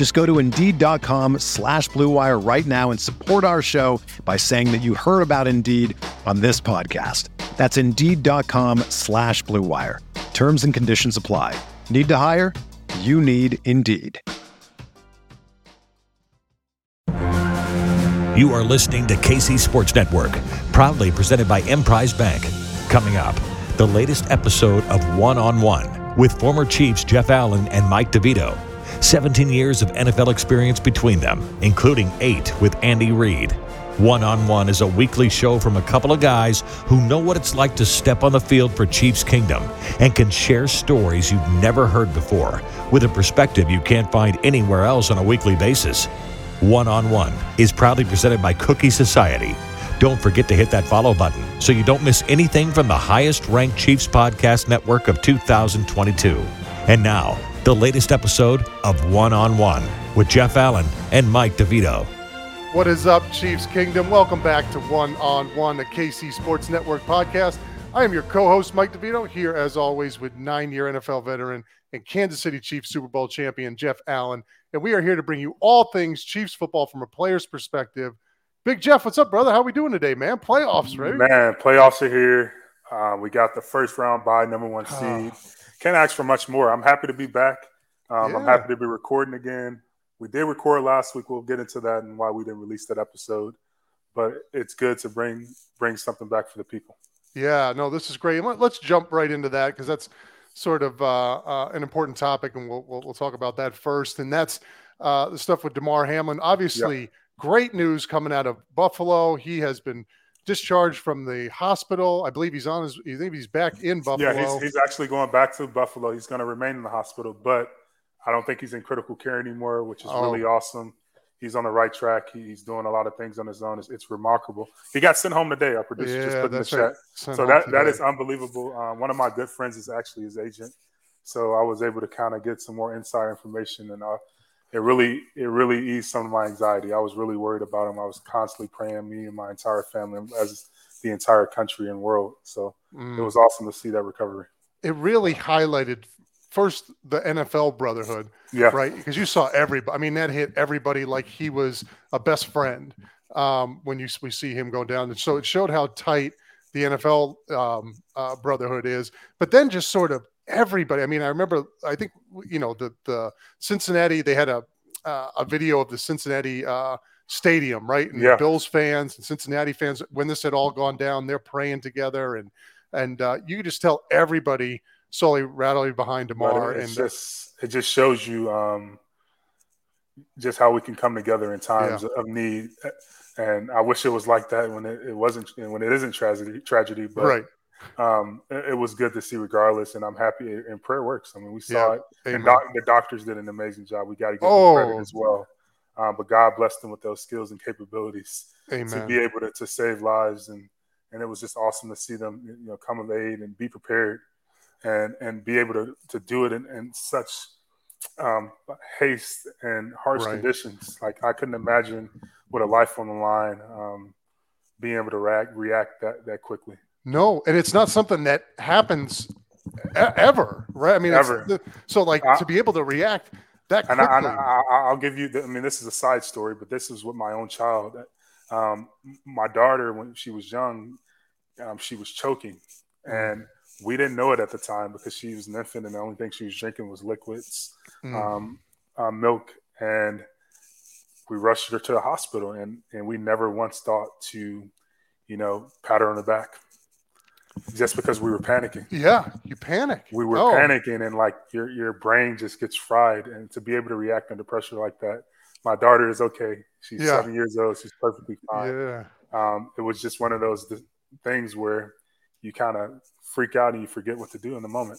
Just go to Indeed.com slash BlueWire right now and support our show by saying that you heard about Indeed on this podcast. That's Indeed.com slash BlueWire. Terms and conditions apply. Need to hire? You need Indeed. You are listening to KC Sports Network, proudly presented by Emprise Bank. Coming up, the latest episode of One on One with former Chiefs Jeff Allen and Mike DeVito. 17 years of NFL experience between them, including eight with Andy Reid. One on One is a weekly show from a couple of guys who know what it's like to step on the field for Chiefs Kingdom and can share stories you've never heard before with a perspective you can't find anywhere else on a weekly basis. One on One is proudly presented by Cookie Society. Don't forget to hit that follow button so you don't miss anything from the highest ranked Chiefs podcast network of 2022. And now, the latest episode of One on One with Jeff Allen and Mike DeVito. What is up, Chiefs Kingdom? Welcome back to One on One, the KC Sports Network podcast. I am your co host, Mike DeVito, here as always with nine year NFL veteran and Kansas City Chiefs Super Bowl champion, Jeff Allen. And we are here to bring you all things Chiefs football from a player's perspective. Big Jeff, what's up, brother? How are we doing today, man? Playoffs, right? Man, playoffs are here. Uh, we got the first round by number one seed. Can't ask for much more. I'm happy to be back. Um, yeah. I'm happy to be recording again. We did record last week. We'll get into that and why we didn't release that episode. But it's good to bring bring something back for the people. Yeah, no, this is great. Let's jump right into that because that's sort of uh, uh, an important topic, and we'll, we'll, we'll talk about that first. And that's uh, the stuff with Damar Hamlin. Obviously, yep. great news coming out of Buffalo. He has been discharged from the hospital. I believe he's on his. I think he's back in Buffalo. Yeah, he's, he's actually going back to Buffalo. He's going to remain in the hospital, but I don't think he's in critical care anymore, which is oh. really awesome he's on the right track. He's doing a lot of things on his own. It's, it's remarkable. He got sent home today. Our producer yeah, just put in the chat. So that, that is unbelievable. Um, one of my good friends is actually his agent. So I was able to kind of get some more inside information and uh, it really it really eased some of my anxiety. I was really worried about him. I was constantly praying me and my entire family as the entire country and world. So mm. it was awesome to see that recovery. It really highlighted first the NFL brotherhood, yeah, right? Because you saw everybody. I mean, that hit everybody like he was a best friend um, when you we see him go down. And so it showed how tight the NFL um, uh, brotherhood is. But then just sort of everybody. I mean, I remember. I think you know the the Cincinnati. They had a uh, a video of the Cincinnati. Uh, stadium, right? And yeah. Bills fans and Cincinnati fans, when this had all gone down, they're praying together, and and uh, you could just tell everybody solely rattling behind Damar. and just it just shows you um, just how we can come together in times yeah. of need. And I wish it was like that when it, it wasn't when it isn't tragedy tragedy. But right. Um, it, it, was good to see regardless, and I'm happy. And prayer works. I mean, we saw yeah. it, and doc, the doctors did an amazing job. We got to give oh. them credit as well. Um, but God blessed them with those skills and capabilities Amen. to be able to, to save lives, and and it was just awesome to see them, you know, come of aid and be prepared and and be able to to do it in, in such um, haste and harsh right. conditions. Like I couldn't imagine with a life on the line um, being able to react react that that quickly. No, and it's not something that happens ever, right? I mean, ever. so like I, to be able to react that quickly. And I, will give you. The, I mean, this is a side story, but this is what my own child. Um, my daughter, when she was young, um, she was choking, and we didn't know it at the time because she was an infant and the only thing she was drinking was liquids, mm. um, uh, milk, and we rushed her to the hospital and and we never once thought to, you know, pat her on the back. Just because we were panicking. Yeah, you panic. We were oh. panicking, and like your your brain just gets fried. And to be able to react under pressure like that, my daughter is okay. She's yeah. seven years old. She's perfectly fine. Yeah. Um, it was just one of those things where you kind of freak out and you forget what to do in the moment.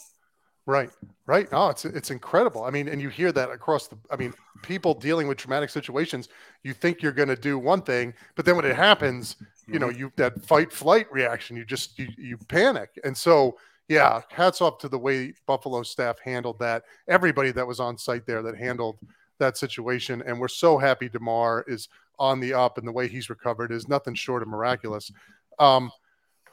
Right, right. Oh, it's it's incredible. I mean, and you hear that across the. I mean, people dealing with traumatic situations, you think you're going to do one thing, but then when it happens, you know, mm-hmm. you that fight flight reaction, you just you, you panic, and so yeah, hats off to the way Buffalo staff handled that. Everybody that was on site there that handled that situation, and we're so happy Damar is on the up, and the way he's recovered is nothing short of miraculous. Um,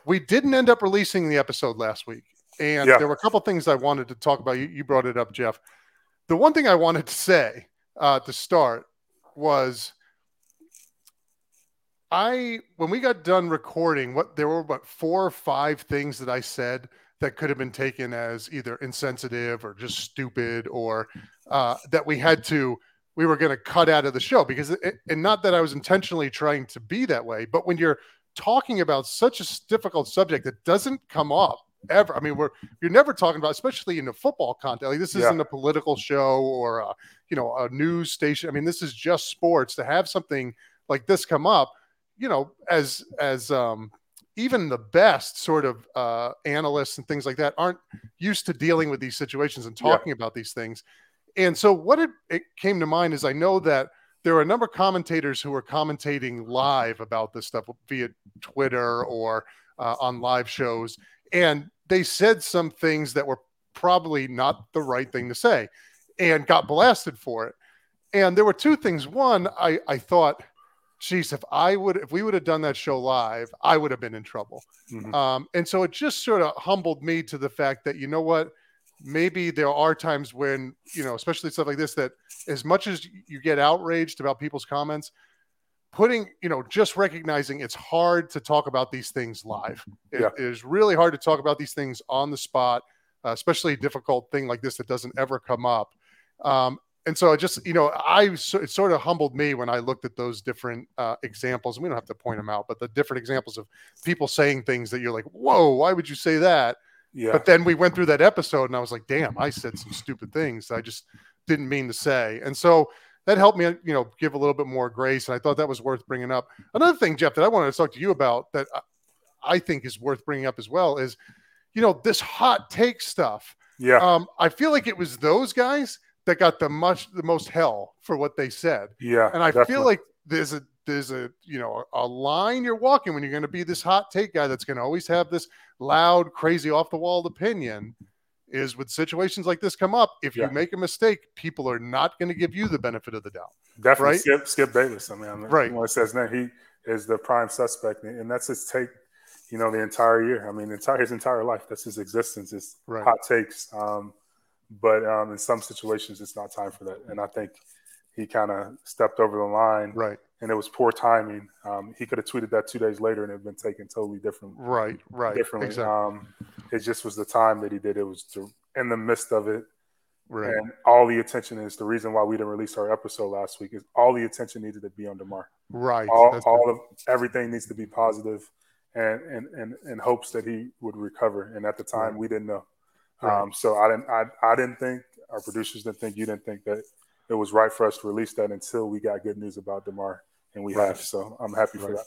we didn't end up releasing the episode last week and yeah. there were a couple things I wanted to talk about. You, you, brought it up, Jeff. The one thing I wanted to say uh, to start was I when we got done recording, what there were about four or five things that I said that could have been taken as either insensitive or just stupid or uh, that we had to we were going to cut out of the show because it, and not that I was intentionally trying to be that way, but when you're talking about such a difficult subject that doesn't come up ever. I mean, we're you're never talking about, especially in a football content. Like this isn't yeah. a political show or a, you know a news station. I mean, this is just sports. To have something like this come up, you know, as as um, even the best sort of uh, analysts and things like that aren't used to dealing with these situations and talking yeah. about these things. And so, what it, it came to mind is I know that there are a number of commentators who are commentating live about this stuff via Twitter or uh, on live shows and they said some things that were probably not the right thing to say and got blasted for it. And there were two things. One, I, I thought, geez, if I would, if we would have done that show live, I would have been in trouble. Mm-hmm. Um, and so it just sort of humbled me to the fact that, you know what, maybe there are times when, you know, especially stuff like this, that as much as you get outraged about people's comments, putting, you know, just recognizing it's hard to talk about these things live. It, yeah. it is really hard to talk about these things on the spot, uh, especially a difficult thing like this that doesn't ever come up. Um, and so I just, you know, I it sort of humbled me when I looked at those different uh, examples. And we don't have to point them out, but the different examples of people saying things that you're like, "Whoa, why would you say that?" Yeah. But then we went through that episode, and I was like, "Damn, I said some stupid things I just didn't mean to say." And so that helped me, you know, give a little bit more grace. And I thought that was worth bringing up. Another thing, Jeff, that I wanted to talk to you about that I think is worth bringing up as well is, you know, this hot take stuff. Yeah. Um, I feel like it was those guys that got the much the most hell for what they said. Yeah. And I definitely. feel like there's a there's a you know a line you're walking when you're going to be this hot take guy that's going to always have this loud, crazy, off the wall opinion is with situations like this come up, if yeah. you make a mistake, people are not going to give you the benefit of the doubt. Definitely, right? Skip, Skip Bayless. I mean, I mean right. When it says that he is the prime suspect, and that's his take. You know, the entire year. I mean, entire his entire life. That's his existence. Is right. hot takes. Um, but um, in some situations, it's not time for that. And I think he kind of stepped over the line. Right and it was poor timing. Um, he could have tweeted that two days later and it had been taken totally different. Right, right, differently. Exactly. Um, it just was the time that he did. It was to, in the midst of it, right. and all the attention is the reason why we didn't release our episode last week. Is all the attention needed to be on Damar. Right, all, all of everything needs to be positive, and and and in hopes that he would recover. And at the time, right. we didn't know. Right. Um, so I didn't. I, I didn't think our producers didn't think you didn't think that it was right for us to release that until we got good news about Damar and we right. have. So I'm happy for that.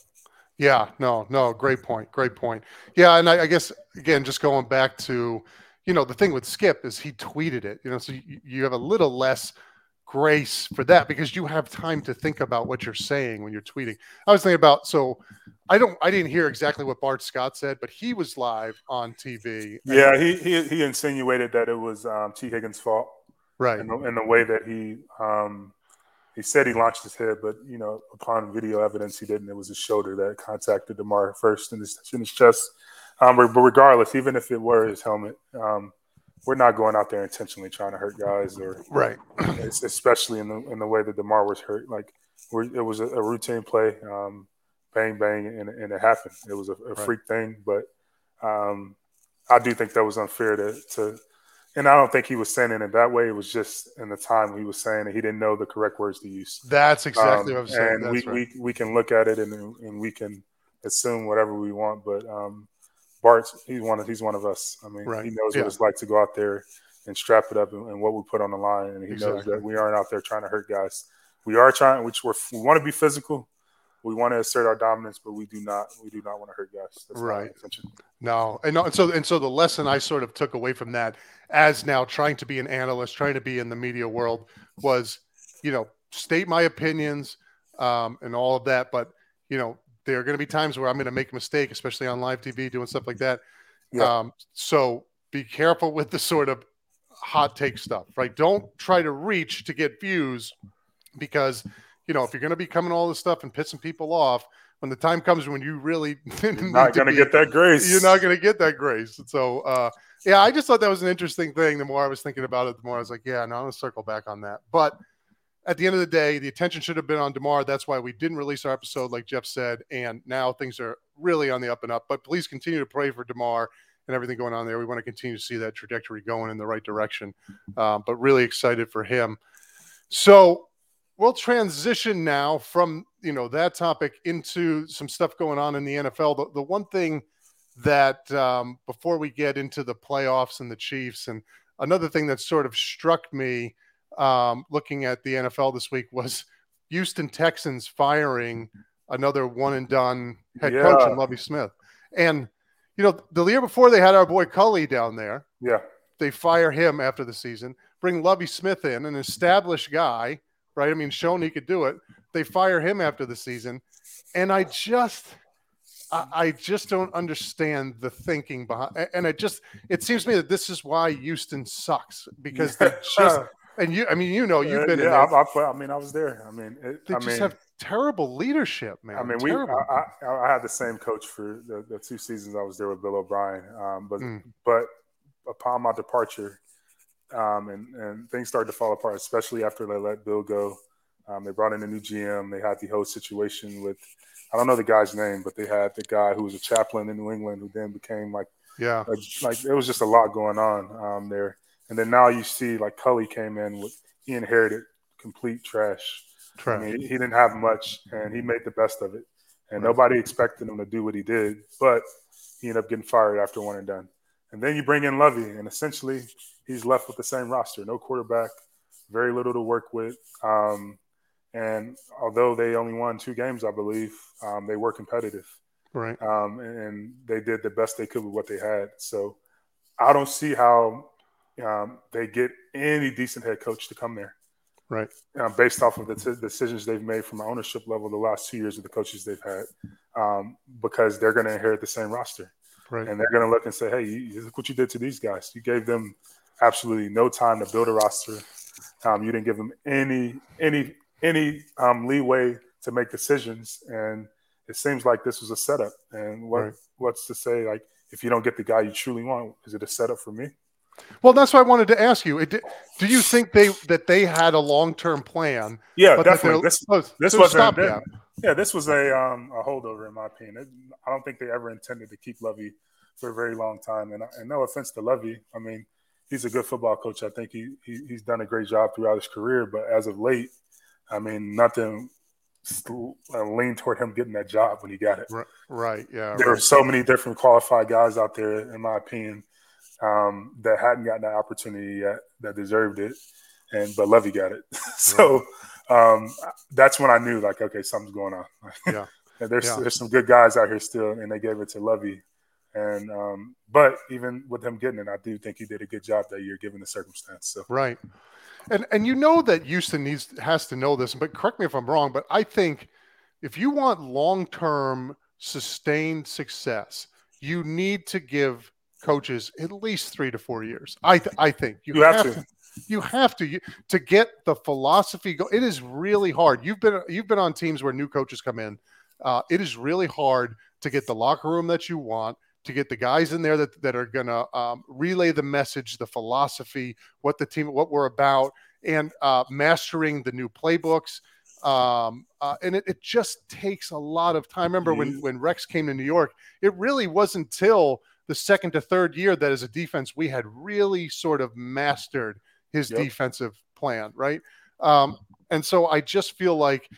Yeah, no, no, great point, great point. Yeah, and I, I, guess again, just going back to, you know, the thing with Skip is he tweeted it, you know, so you, you have a little less grace for that because you have time to think about what you're saying when you're tweeting. I was thinking about so I don't I didn't hear exactly what Bart Scott said, but he was live on TV. Yeah, he he, he insinuated that it was um, Tee Higgins' fault, right? In the, in the way that he um, he said he launched his head, but you know, upon video evidence, he didn't. It was his shoulder that contacted Damar first in his, in his chest. Um, but, regardless, even if it were his helmet, um, we're not going out there intentionally trying to hurt guys, or right, especially in the in the way that Damar was hurt. Like it was a, a routine play, um, bang bang, and, and, it happened. It was a, a right. freak thing, but um, I do think that was unfair to to and I don't think he was saying it in that way. It was just in the time he was saying it, he didn't know the correct words to use. That's exactly um, what I'm saying. And we, right. we we can look at it and and we can assume whatever we want, but um, Bart's he's one of he's one of us. I mean, right. he knows yeah. what it's like to go out there and strap it up and, and what we put on the line, and he exactly. knows that we aren't out there trying to hurt guys. We are trying, which we're, we want to be physical. We want to assert our dominance, but we do not. We do not want to hurt guys. That's right. No, and no, and so and so the lesson I sort of took away from that, as now trying to be an analyst, trying to be in the media world, was, you know, state my opinions, um, and all of that, but you know, there are going to be times where I'm going to make a mistake, especially on live TV, doing stuff like that. Yeah. Um, so be careful with the sort of hot take stuff, right? Don't try to reach to get views because, you know, if you're going to be coming all this stuff and pissing people off, when the time comes when you really not going to get that grace, you're not going to get that grace. And so, uh, yeah, I just thought that was an interesting thing. The more I was thinking about it, the more I was like, yeah, no, I'm going to circle back on that. But at the end of the day, the attention should have been on Damar. That's why we didn't release our episode, like Jeff said. And now things are really on the up and up. But please continue to pray for Damar and everything going on there. We want to continue to see that trajectory going in the right direction. Um, but really excited for him. So we'll transition now from you know that topic into some stuff going on in the NFL. The, the one thing that um, before we get into the playoffs and the Chiefs, and another thing that sort of struck me um, looking at the NFL this week was Houston Texans firing another one and done head yeah. coach in Lovie Smith. And, you know, the year before they had our boy Culley down there. Yeah. They fire him after the season, bring Lovie Smith in, an established guy, right? I mean, shown he could do it. They fire him after the season. And I just, I just don't understand the thinking behind and it just it seems to me that this is why Houston sucks because they just and you, I mean, you know, you've been uh, yeah, I, I, I, mean, I was there. I mean, it, they I just mean, have terrible leadership, man. I mean, terrible. we, I, I, I, had the same coach for the, the, two seasons I was there with Bill O'Brien. Um, but, mm. but upon my departure, um, and, and things started to fall apart, especially after they let Bill go. Um, they brought in a new GM. They had the whole situation with, I don't know the guy's name, but they had the guy who was a chaplain in New England who then became like, yeah, like, like it was just a lot going on um, there. And then now you see like Culley came in with he inherited complete trash. trash. I mean, he didn't have much, and he made the best of it. And right. nobody expected him to do what he did, but he ended up getting fired after one and done. And then you bring in Lovie, and essentially he's left with the same roster, no quarterback, very little to work with. Um, and although they only won two games, I believe, um, they were competitive. Right. Um, and they did the best they could with what they had. So I don't see how um, they get any decent head coach to come there. Right. Um, based off of the t- decisions they've made from ownership level the last two years of the coaches they've had, um, because they're going to inherit the same roster. Right. And they're going to look and say, hey, you, look what you did to these guys. You gave them absolutely no time to build a roster. Um, you didn't give them any any any um, leeway to make decisions, and it seems like this was a setup. And what right. what's to say like if you don't get the guy you truly want, is it a setup for me? Well, that's what I wanted to ask you. do you think they that they had a long term plan? Yeah, definitely. This, this was a, yeah, this was a um, a holdover in my opinion. I don't think they ever intended to keep Lovie for a very long time. And, and no offense to Lovie, I mean he's a good football coach. I think he, he he's done a great job throughout his career. But as of late, I mean nothing uh, leaned toward him getting that job when he got it. Right. Yeah. There right. are so many different qualified guys out there, in my opinion, um, that hadn't gotten that opportunity yet that deserved it, and but Lovie got it. so um, that's when I knew like, okay, something's going on. Yeah. there's yeah. there's some good guys out here still, and they gave it to Lovie. And um, but even with him getting it, I do think he did a good job that year, given the circumstance. So right, and and you know that Houston needs has to know this, but correct me if I'm wrong, but I think if you want long term sustained success, you need to give coaches at least three to four years. I th- I think you, you have, have, to. to. You have to you, to get the philosophy go. It is really hard. You've been you've been on teams where new coaches come in. Uh, it is really hard to get the locker room that you want, to get the guys in there that that are going to um, relay the message, the philosophy, what the team, what we're about, and uh, mastering the new playbooks. Um, uh, and it, it, just takes a lot of time. Remember when when Rex came to New York, it really wasn't till the second to third year that as a defense we had really sort of mastered his yep. defensive plan, right? Um, and so I just feel like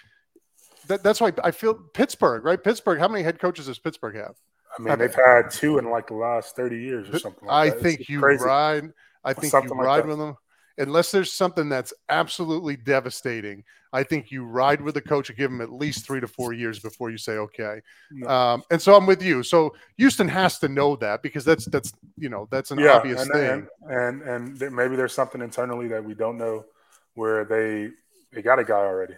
that, that's why I feel Pittsburgh, right? Pittsburgh. How many head coaches does Pittsburgh have? I mean, they've had two in like the last 30 years or something like I think you crazy. ride. I think something you ride that. with them unless there's something that's absolutely devastating. I think you ride with the coach and give him at least three to four years before you say okay. Um, and so I'm with you. So Houston has to know that because that's that's you know that's an yeah, obvious and, thing. And, and and maybe there's something internally that we don't know where they they got a guy already.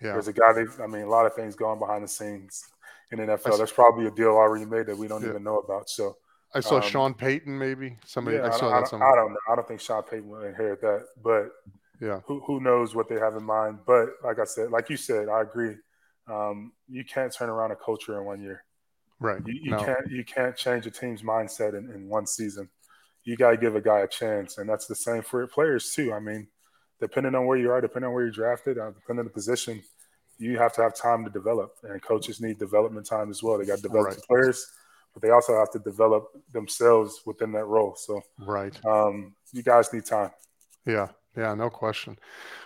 Yeah. There's a guy. They, I mean, a lot of things going behind the scenes in NFL. There's probably a deal already made that we don't yeah. even know about. So I saw um, Sean Payton, maybe somebody. Yeah, I saw I, that. I, I, don't know. I don't think Sean Payton will inherit that, but yeah, who who knows what they have in mind? But like I said, like you said, I agree. Um, you can't turn around a culture in one year. Right. You, you no. can't you can't change a team's mindset in, in one season. You got to give a guy a chance, and that's the same for players too. I mean, depending on where you are, depending on where you're drafted, uh, depending on the position, you have to have time to develop, and coaches need development time as well. They got development right. players, but they also have to develop themselves within that role. So, right, um, you guys need time. Yeah, yeah, no question.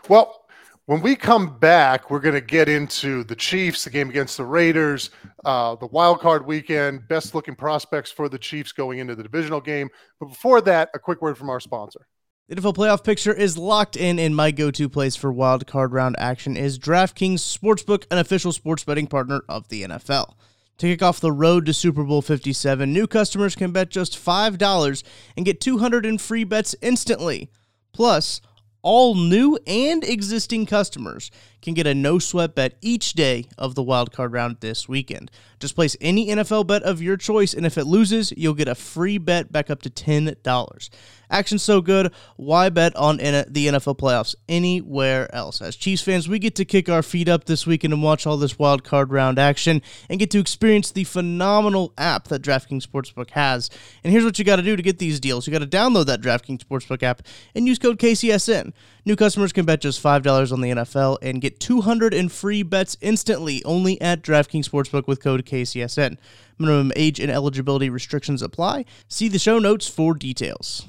Well, when we come back, we're going to get into the Chiefs, the game against the Raiders, uh, the wild card weekend, best looking prospects for the Chiefs going into the divisional game. But before that, a quick word from our sponsor. The NFL playoff picture is locked in, and my go to place for wild card round action is DraftKings Sportsbook, an official sports betting partner of the NFL. To kick off the road to Super Bowl 57, new customers can bet just $5 and get 200 in free bets instantly. Plus, all new and existing customers can get a no sweat bet each day of the wildcard round this weekend. Just place any NFL bet of your choice, and if it loses, you'll get a free bet back up to $10. Action so good, why bet on the NFL playoffs anywhere else? As Chiefs fans, we get to kick our feet up this weekend and watch all this wild card round action and get to experience the phenomenal app that DraftKings Sportsbook has. And here's what you got to do to get these deals. You got to download that DraftKings Sportsbook app and use code KCSN. New customers can bet just $5 on the NFL and get 200 in free bets instantly only at DraftKings Sportsbook with code KCSN. Minimum age and eligibility restrictions apply. See the show notes for details.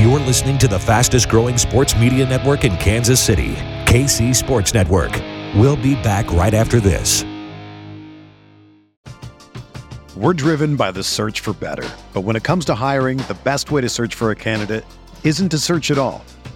You're listening to the fastest growing sports media network in Kansas City, KC Sports Network. We'll be back right after this. We're driven by the search for better. But when it comes to hiring, the best way to search for a candidate isn't to search at all.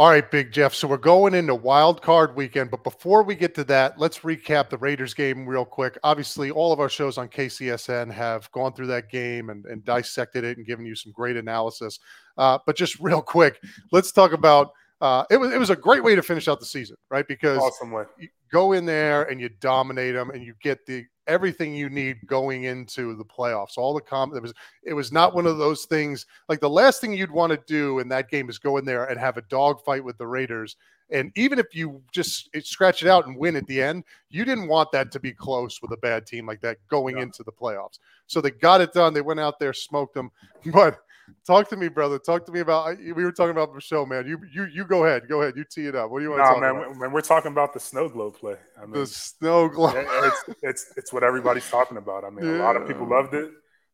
All right, Big Jeff. So we're going into wild card weekend, but before we get to that, let's recap the Raiders game real quick. Obviously, all of our shows on KCSN have gone through that game and, and dissected it and given you some great analysis. Uh, but just real quick, let's talk about uh, it was it was a great way to finish out the season, right? Because awesome you go in there and you dominate them, and you get the everything you need going into the playoffs. All the com it was it was not one of those things like the last thing you'd want to do in that game is go in there and have a dogfight with the Raiders. And even if you just scratch it out and win at the end, you didn't want that to be close with a bad team like that going yeah. into the playoffs. So they got it done. They went out there, smoked them. But Talk to me, brother. Talk to me about. We were talking about the show, man. You you you go ahead. Go ahead. You tee it up. What do you want to talk man, about? Man, we're talking about the snow globe play. I mean, the snow globe. it's, it's it's what everybody's talking about. I mean, yeah. a lot of people loved it,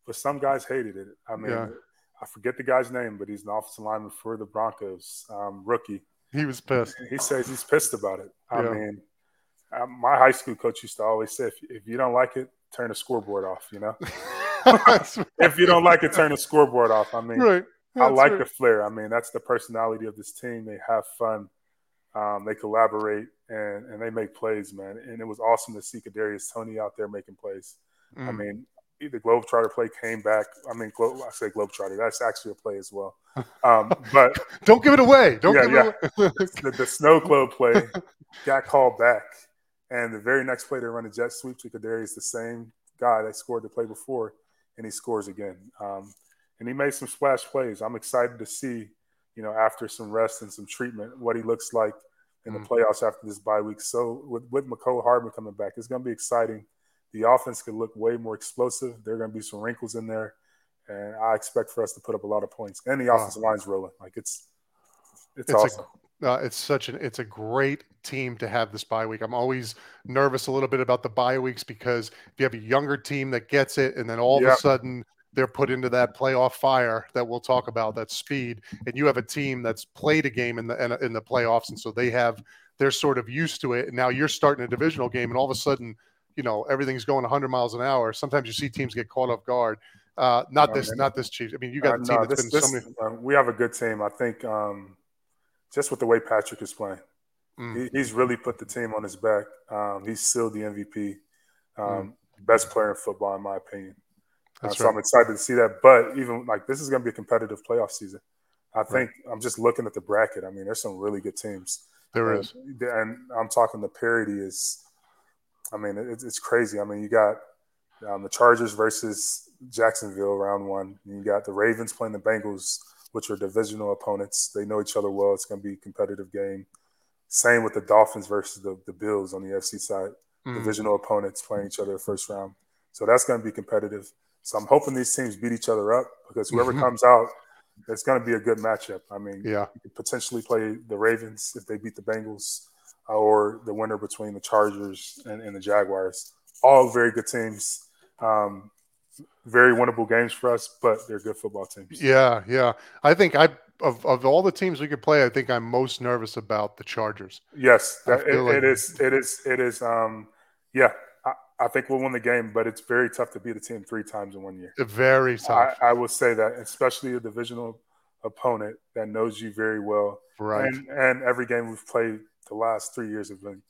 but some guys hated it. I mean, yeah. I forget the guy's name, but he's an offensive lineman for the Broncos, um, rookie. He was pissed. He says he's pissed about it. I yeah. mean, uh, my high school coach used to always say, if, if you don't like it, turn the scoreboard off. You know. if you don't like it, turn the scoreboard off. I mean, right. I like right. the flair. I mean, that's the personality of this team. They have fun. Um, they collaborate and, and they make plays, man. And it was awesome to see Kadarius Toney out there making plays. Mm. I mean, the Globetrotter play came back. I mean, Glo- I say Globetrotter. That's actually a play as well. Um, but don't give it away. Don't yeah, give yeah. it away. the, the, Snow Globe play got called back, and the very next play they run a jet sweep to Kadarius, the same guy that scored the play before, and he scores again. Um, and he made some splash plays. I'm excited to see, you know, after some rest and some treatment, what he looks like in the mm. playoffs after this bye week. So with with Mecole Hardman coming back, it's going to be exciting. The offense could look way more explosive. There are going to be some wrinkles in there, and I expect for us to put up a lot of points. And the offensive wow. line's rolling. Like it's it's, it's awesome. Uh, it's such an it's a great team to have this bye week. I'm always nervous a little bit about the bye weeks because if you have a younger team that gets it, and then all of a sudden they're put into that playoff fire that we'll talk about, that speed, and you have a team that's played a game in the in, in the playoffs, and so they have they're sort of used to it. And now you're starting a divisional game, and all of a sudden, you know, everything's going 100 miles an hour. Sometimes you see teams get caught off guard. Uh, not this, not this Chiefs. I mean, you got uh, a team no, that's this, been this, so many. Uh, we have a good team. I think um, just with the way Patrick is playing, mm. he, he's really put the team on his back. Um, he's still the MVP, um, mm. best player in football, in my opinion. Uh, so right. I'm excited to see that. But even like this is going to be a competitive playoff season. I think right. I'm just looking at the bracket. I mean, there's some really good teams. There and, is, and I'm talking the parity is. I mean, it's, it's crazy. I mean, you got um, the Chargers versus Jacksonville round one. And you got the Ravens playing the Bengals, which are divisional opponents. They know each other well. It's going to be a competitive game. Same with the Dolphins versus the, the Bills on the AFC side. Mm. Divisional opponents playing each other the first round. So that's going to be competitive. So I'm hoping these teams beat each other up because whoever mm-hmm. comes out, it's going to be a good matchup. I mean, yeah, you could potentially play the Ravens if they beat the Bengals, or the winner between the Chargers and, and the Jaguars. All very good teams. Um, very winnable games for us, but they're good football teams. Yeah, yeah. I think I of, of all the teams we could play, I think I'm most nervous about the Chargers. Yes, that, it, like... it is. It is. It is. Um, yeah, I think we'll win the game, but it's very tough to beat a team three times in one year. Very tough. I, I will say that, especially a divisional opponent that knows you very well. Right. And, and every game we've played the last three years have been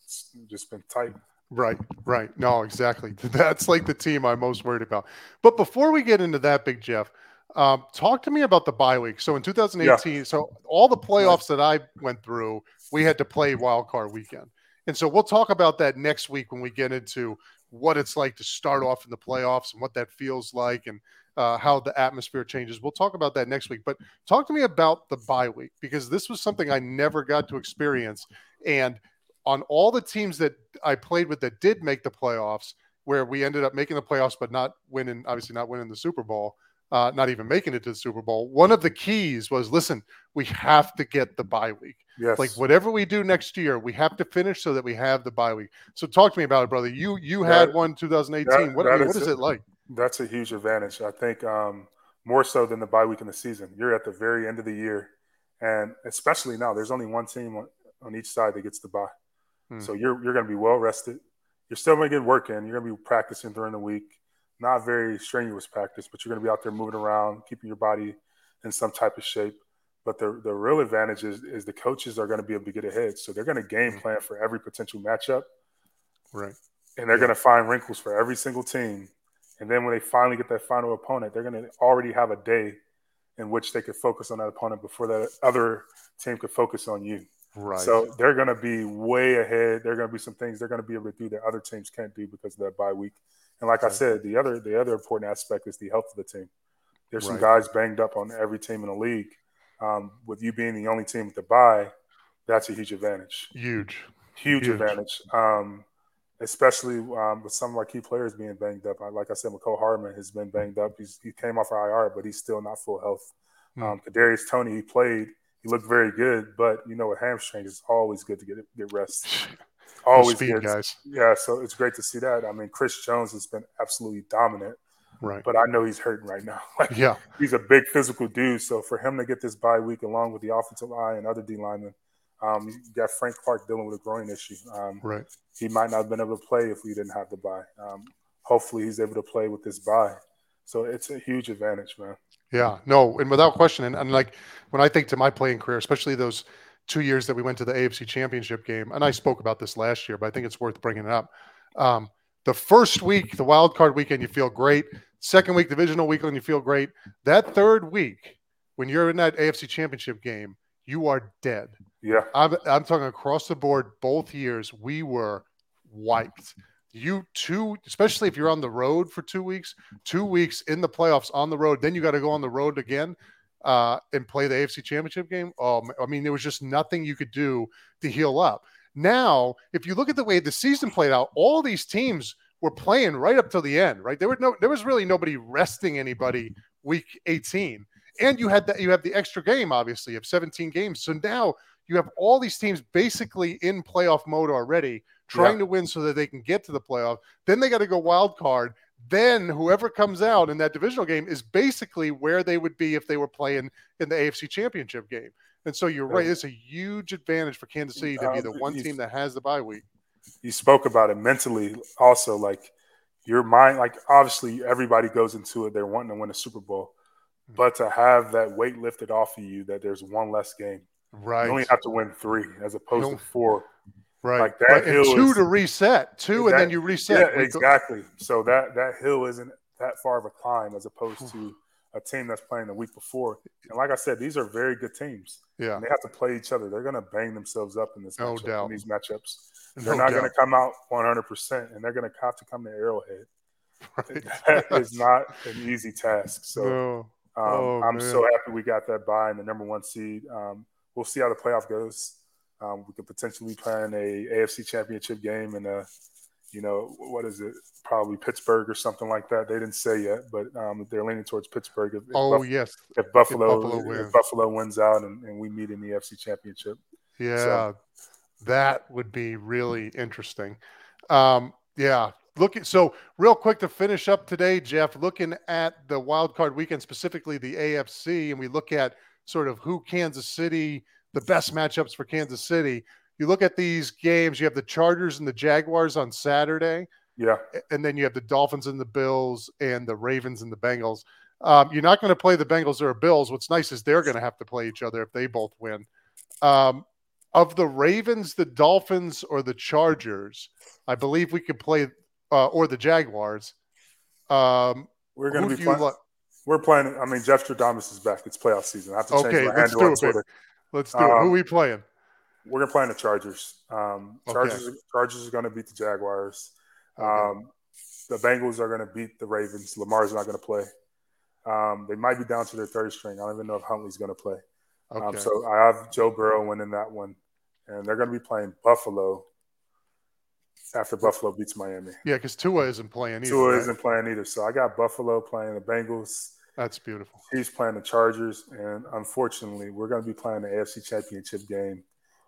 just been tight. Right, right. No, exactly. That's like the team I'm most worried about. But before we get into that, Big Jeff, um, talk to me about the bye week. So in 2018, yeah. so all the playoffs that I went through, we had to play wild card weekend. And so we'll talk about that next week when we get into what it's like to start off in the playoffs and what that feels like and uh, how the atmosphere changes. We'll talk about that next week. But talk to me about the bye week because this was something I never got to experience. And on all the teams that I played with that did make the playoffs, where we ended up making the playoffs but not winning, obviously not winning the Super Bowl, uh, not even making it to the Super Bowl. One of the keys was listen, we have to get the bye week. Yes. Like whatever we do next year, we have to finish so that we have the bye week. So talk to me about it, brother. You you had one 2018. That, what, I mean, what is, it like? That's a huge advantage. I think um, more so than the bye week in the season. You're at the very end of the year, and especially now, there's only one team on, on each side that gets the bye. Hmm. So you're you're going to be well rested. You're still going to get work in. You're going to be practicing during the week not very strenuous practice, but you're going to be out there moving around, keeping your body in some type of shape. But the, the real advantage is, is the coaches are going to be able to get ahead. So they're going to game mm-hmm. plan for every potential matchup. Right. And they're yeah. going to find wrinkles for every single team. And then when they finally get that final opponent, they're going to already have a day in which they could focus on that opponent before that other team could focus on you. Right. So they're going to be way ahead. There are going to be some things they're going to be able to do that other teams can't do because of that bye week. And like I said, the other the other important aspect is the health of the team. There's right. some guys banged up on every team in the league. Um, with you being the only team to buy, that's a huge advantage. Huge, huge, huge. advantage. Um, especially um, with some of our key players being banged up. Like I said, Mecole Hardman has been banged up. He's, he came off IR, but he's still not full health. Hmm. Um, Kadarius Toney, he played, he looked very good, but you know, with hamstrings, it's always good to get get rest. always speed, good. guys. Yeah, so it's great to see that. I mean, Chris Jones has been absolutely dominant. Right. But I know he's hurting right now. like, yeah. He's a big physical dude. So for him to get this bye week along with the offensive line and other D linemen, um, you got Frank Clark dealing with a groin issue. Um, right. He might not have been able to play if we didn't have the bye. Um, hopefully he's able to play with this bye. So it's a huge advantage, man. Yeah, no, and without question, and, and like when I think to my playing career, especially those two years that we went to the AFC Championship game, and I spoke about this last year, but I think it's worth bringing it up. Um, the first week, the wild card weekend, you feel great. Second week, divisional weekend, you feel great. That third week, when you're in that AFC Championship game, you are dead. Yeah, I'm, I'm talking across the board. Both years, we were wiped you two, especially if you're on the road for two weeks, two weeks in the playoffs on the road, then you got to go on the road again uh, and play the AFC Championship game. Um, I mean, there was just nothing you could do to heal up. Now, if you look at the way the season played out, all these teams were playing right up till the end. Right, there were no, there was really nobody resting anybody week 18, and you had that you have the extra game, obviously, of 17 games. So now you have all these teams basically in playoff mode already trying yeah. to win so that they can get to the playoff. Then they got to go wild card. Then whoever comes out in that divisional game is basically where they would be if they were playing in the AFC Championship game. And so you're right; it's a huge advantage for Kansas City to be the one team that has the bye week. You spoke about it mentally, also. Like your mind, like obviously everybody goes into it; they're wanting to win a Super Bowl, mm. but to have that weight lifted off of you, that there's one less game, right? You only have to win three as opposed to four. Right. Like that right. hill two is, to reset, two, and then you reset. Yeah, exactly. So that that hill isn't that far of a climb as opposed to a team that's playing the week before. And like I said, these are very good teams. Yeah. And they have to play each other. They're going to bang themselves up in this no matchup, doubt. in these matchups. They're no not going to come out 100%, and they're going to have to come to Arrowhead. Right. That is not an easy task. So no. um, oh, I'm man. so happy we got that bye in the number one seed. Um, we'll see how the playoff goes. Um, we could potentially play in a AFC Championship game and a, you know, what is it? Probably Pittsburgh or something like that. They didn't say yet, but um, they're leaning towards Pittsburgh. If, oh Buff- yes, if Buffalo, if Buffalo, wins. If Buffalo wins out and, and, we meet in the AFC Championship. Yeah, so. that would be really interesting. Um, yeah, looking so real quick to finish up today, Jeff. Looking at the wild card weekend, specifically the AFC, and we look at sort of who Kansas City the best matchups for Kansas City. You look at these games, you have the Chargers and the Jaguars on Saturday. Yeah. And then you have the Dolphins and the Bills and the Ravens and the Bengals. Um, you're not going to play the Bengals or Bills. What's nice is they're going to have to play each other if they both win. Um, of the Ravens, the Dolphins, or the Chargers, I believe we could play, uh, or the Jaguars. Um, we're going to be playing. We're playing. I mean, Jeff Stradamus is back. It's playoff season. I have to change okay, my handle on Twitter. Let's do um, it. Who are we playing? We're gonna play in the Chargers. Um, Chargers. Okay. Chargers are gonna beat the Jaguars. Okay. Um, the Bengals are gonna beat the Ravens. Lamar's not gonna play. Um, they might be down to their third string. I don't even know if Huntley's gonna play. Um, okay. so I have Joe Burrow winning that one, and they're gonna be playing Buffalo after Buffalo beats Miami. Yeah, because Tua isn't playing either. Tua right? isn't playing either. So I got Buffalo playing the Bengals. That's beautiful. He's playing the Chargers, and unfortunately, we're going to be playing the AFC Championship game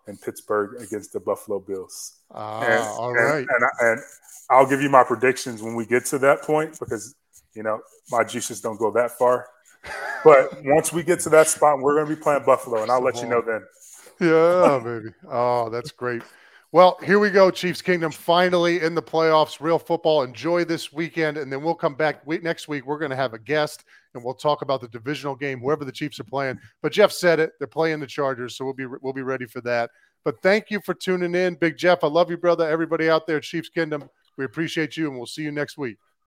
in Pittsburgh against the Buffalo Bills. Ah, and, all right. And, and, and, I'll give you my predictions when we get to that point because you know my juices don't go that far. But once we get to that spot, we're going to be playing Buffalo, and I'll let you know then. Yeah, baby. Oh, that's great. Well, here we go, Chiefs Kingdom. Finally in the playoffs, real football. Enjoy this weekend, and then we'll come back next week. We're going to have a guest, and we'll talk about the divisional game, whoever the Chiefs are playing. But Jeff said it; they're playing the Chargers, so we'll be we'll be ready for that. But thank you for tuning in, Big Jeff. I love you, brother. Everybody out there, Chiefs Kingdom, we appreciate you, and we'll see you next week.